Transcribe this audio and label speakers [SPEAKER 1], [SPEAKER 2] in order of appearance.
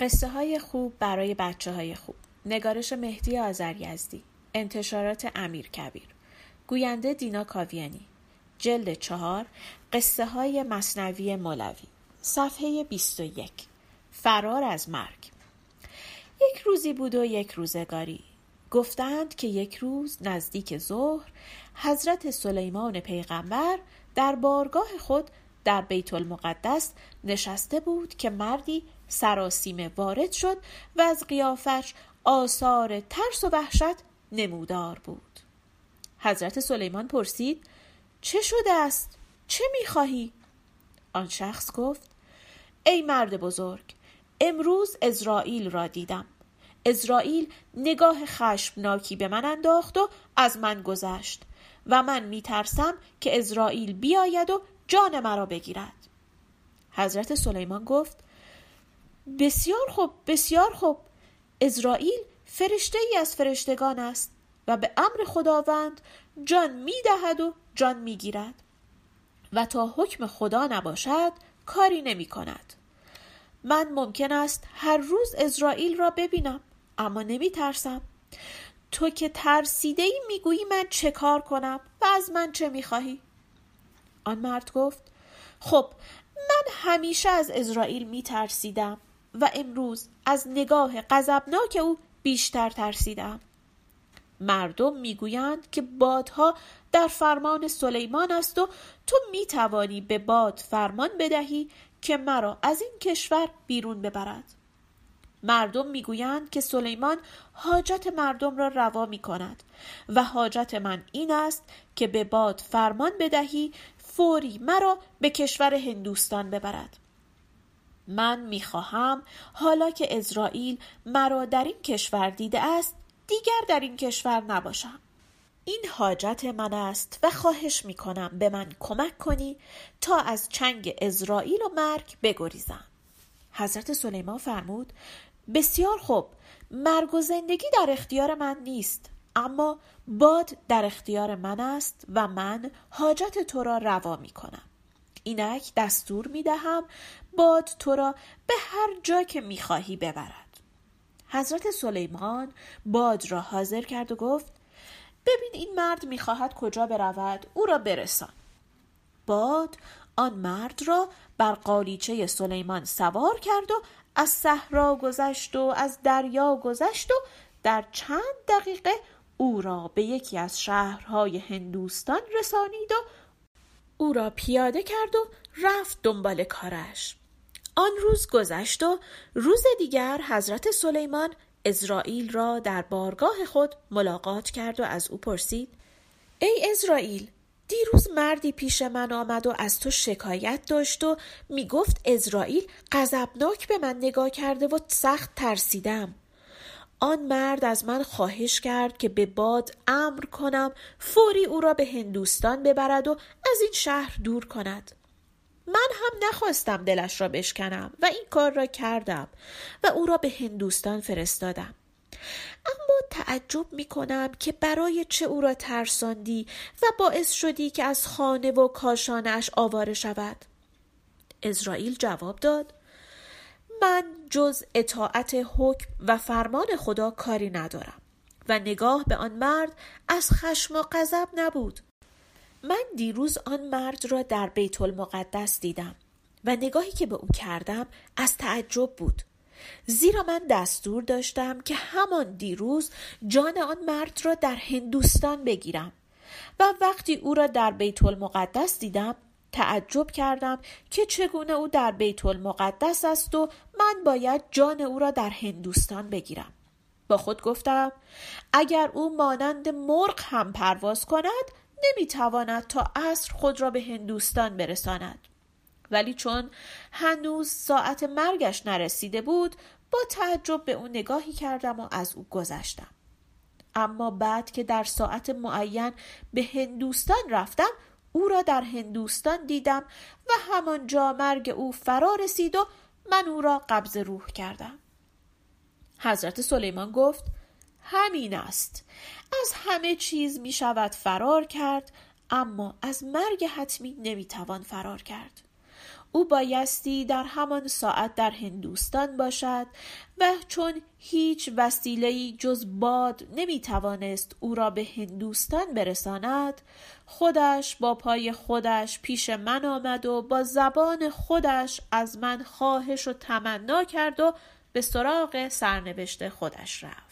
[SPEAKER 1] قصه های خوب برای بچه های خوب. نگارش مهدی آذریزدی. انتشارات امیر کبیر. گوینده دینا کاویانی. جلد چهار قصه های مصنوی مولوی. صفحه 21 فرار از مرگ. یک روزی بود و یک روزگاری. گفتند که یک روز نزدیک ظهر حضرت سلیمان پیغمبر در بارگاه خود در بیت المقدس نشسته بود که مردی سراسیمه وارد شد و از قیافش آثار ترس و وحشت نمودار بود. حضرت سلیمان پرسید چه شده است؟ چه می‌خواهی؟ آن شخص گفت ای مرد بزرگ امروز اسرائیل را دیدم. اسرائیل نگاه خشمناکی به من انداخت و از من گذشت و من میترسم که اسرائیل بیاید و جان مرا بگیرد. حضرت سلیمان گفت بسیار خوب بسیار خوب. اسرائیل فرشته ای از فرشتگان است و به امر خداوند جان می‌دهد و جان می‌گیرد. و تا حکم خدا نباشد کاری نمی کند من ممکن است هر روز اسرائیل را ببینم اما نمی ترسم تو که ترسیده ای می‌گویی من چه کار کنم و از من چه می‌خواهی؟ آن مرد گفت خب من همیشه از اسرائیل میترسیدم و امروز از نگاه غضبناک او بیشتر ترسیدم. مردم می‌گویند که بادها در فرمان سلیمان است و تو می‌توانی به باد فرمان بدهی که مرا از این کشور بیرون ببرد. مردم می‌گویند که سلیمان حاجت مردم را روا می کند و حاجت من این است که به باد فرمان بدهی فوری مرا به کشور هندوستان ببرد. من می‌خواهم حالا که اسرائیل مرا در این کشور دیده است دیگر در این کشور نباشم. این حاجت من است و خواهش می‌کنم به من کمک کنی تا از چنگ اسرائیل و مرگ بگریزم. حضرت سلیمان فرمود بسیار خوب مرگ و زندگی در اختیار من نیست. اما باد در اختیار من است و من حاجت تو را روا می کنم. اینک دستور می دهم باد تو را به هر جا که می خواهی ببرد. حضرت سلیمان باد را حاضر کرد و گفت ببین این مرد می‌خواهد کجا برود او را برسان. باد آن مرد را بر قالیچه سلیمان سوار کرد و از صحرا گذشت و از دریا گذشت و در چند دقیقه او را به یکی از شهرهای هندوستان رسانید و او را پیاده کرد و رفت دنبال کارش. آن روز گذشت و روز دیگر حضرت سلیمان اسرائیل را در بارگاه خود ملاقات کرد و از او پرسید ای اسرائیل دیروز مردی پیش من آمد و از تو شکایت داشت و می گفت اسرائیل غضبناک به من نگاه کرده و سخت ترسیدم. آن مرد از من خواهش کرد که به باد امر کنم فوری او را به هندوستان ببرد و از این شهر دور کند. من هم نخواستم دلش را بشکنم و این کار را کردم و او را به هندوستان فرستادم. اما تعجب می کنم که برای چه او را ترساندی و باعث شدی که از خانه و کاشانش آواره شود؟ اسرائیل جواب داد من جز اطاعت حکم و فرمان خدا کاری ندارم و نگاه به آن مرد از خشم و غضب نبود. من دیروز آن مرد را در بیت المقدس دیدم و نگاهی که به او کردم از تعجب بود. زیرا من دستور داشتم که همان دیروز جان آن مرد را در هندوستان بگیرم و وقتی او را در بیت المقدس دیدم تعجب کردم که چگونه او در بیت المقدس است و من باید جان او را در هندوستان بگیرم. با خود گفتم اگر او مانند مرغ هم پرواز کند نمی‌تواند تا عصر خود را به هندوستان برساند. ولی چون هنوز ساعت مرگش نرسیده بود با تعجب به او نگاهی کردم و از او گذشتم. اما بعد که در ساعت معین به هندوستان رفتم او را در هندوستان دیدم و همانجا مرگ او فرا رسید و من او را قبض روح کردم. حضرت سلیمان گفت همین است. از همه چیز می شود فرار کرد اما از مرگ حتمی نمی توان فرار کرد. او بایستی در همان ساعت در هندوستان باشد و چون هیچ وسیله‌ای جز باد نمی‌توانست او را به هندوستان برساند خودش با پای خودش پیش من آمد و با زبان خودش از من خواهش و تمنا کرد و به سراغ سرنوشت خودش رفت.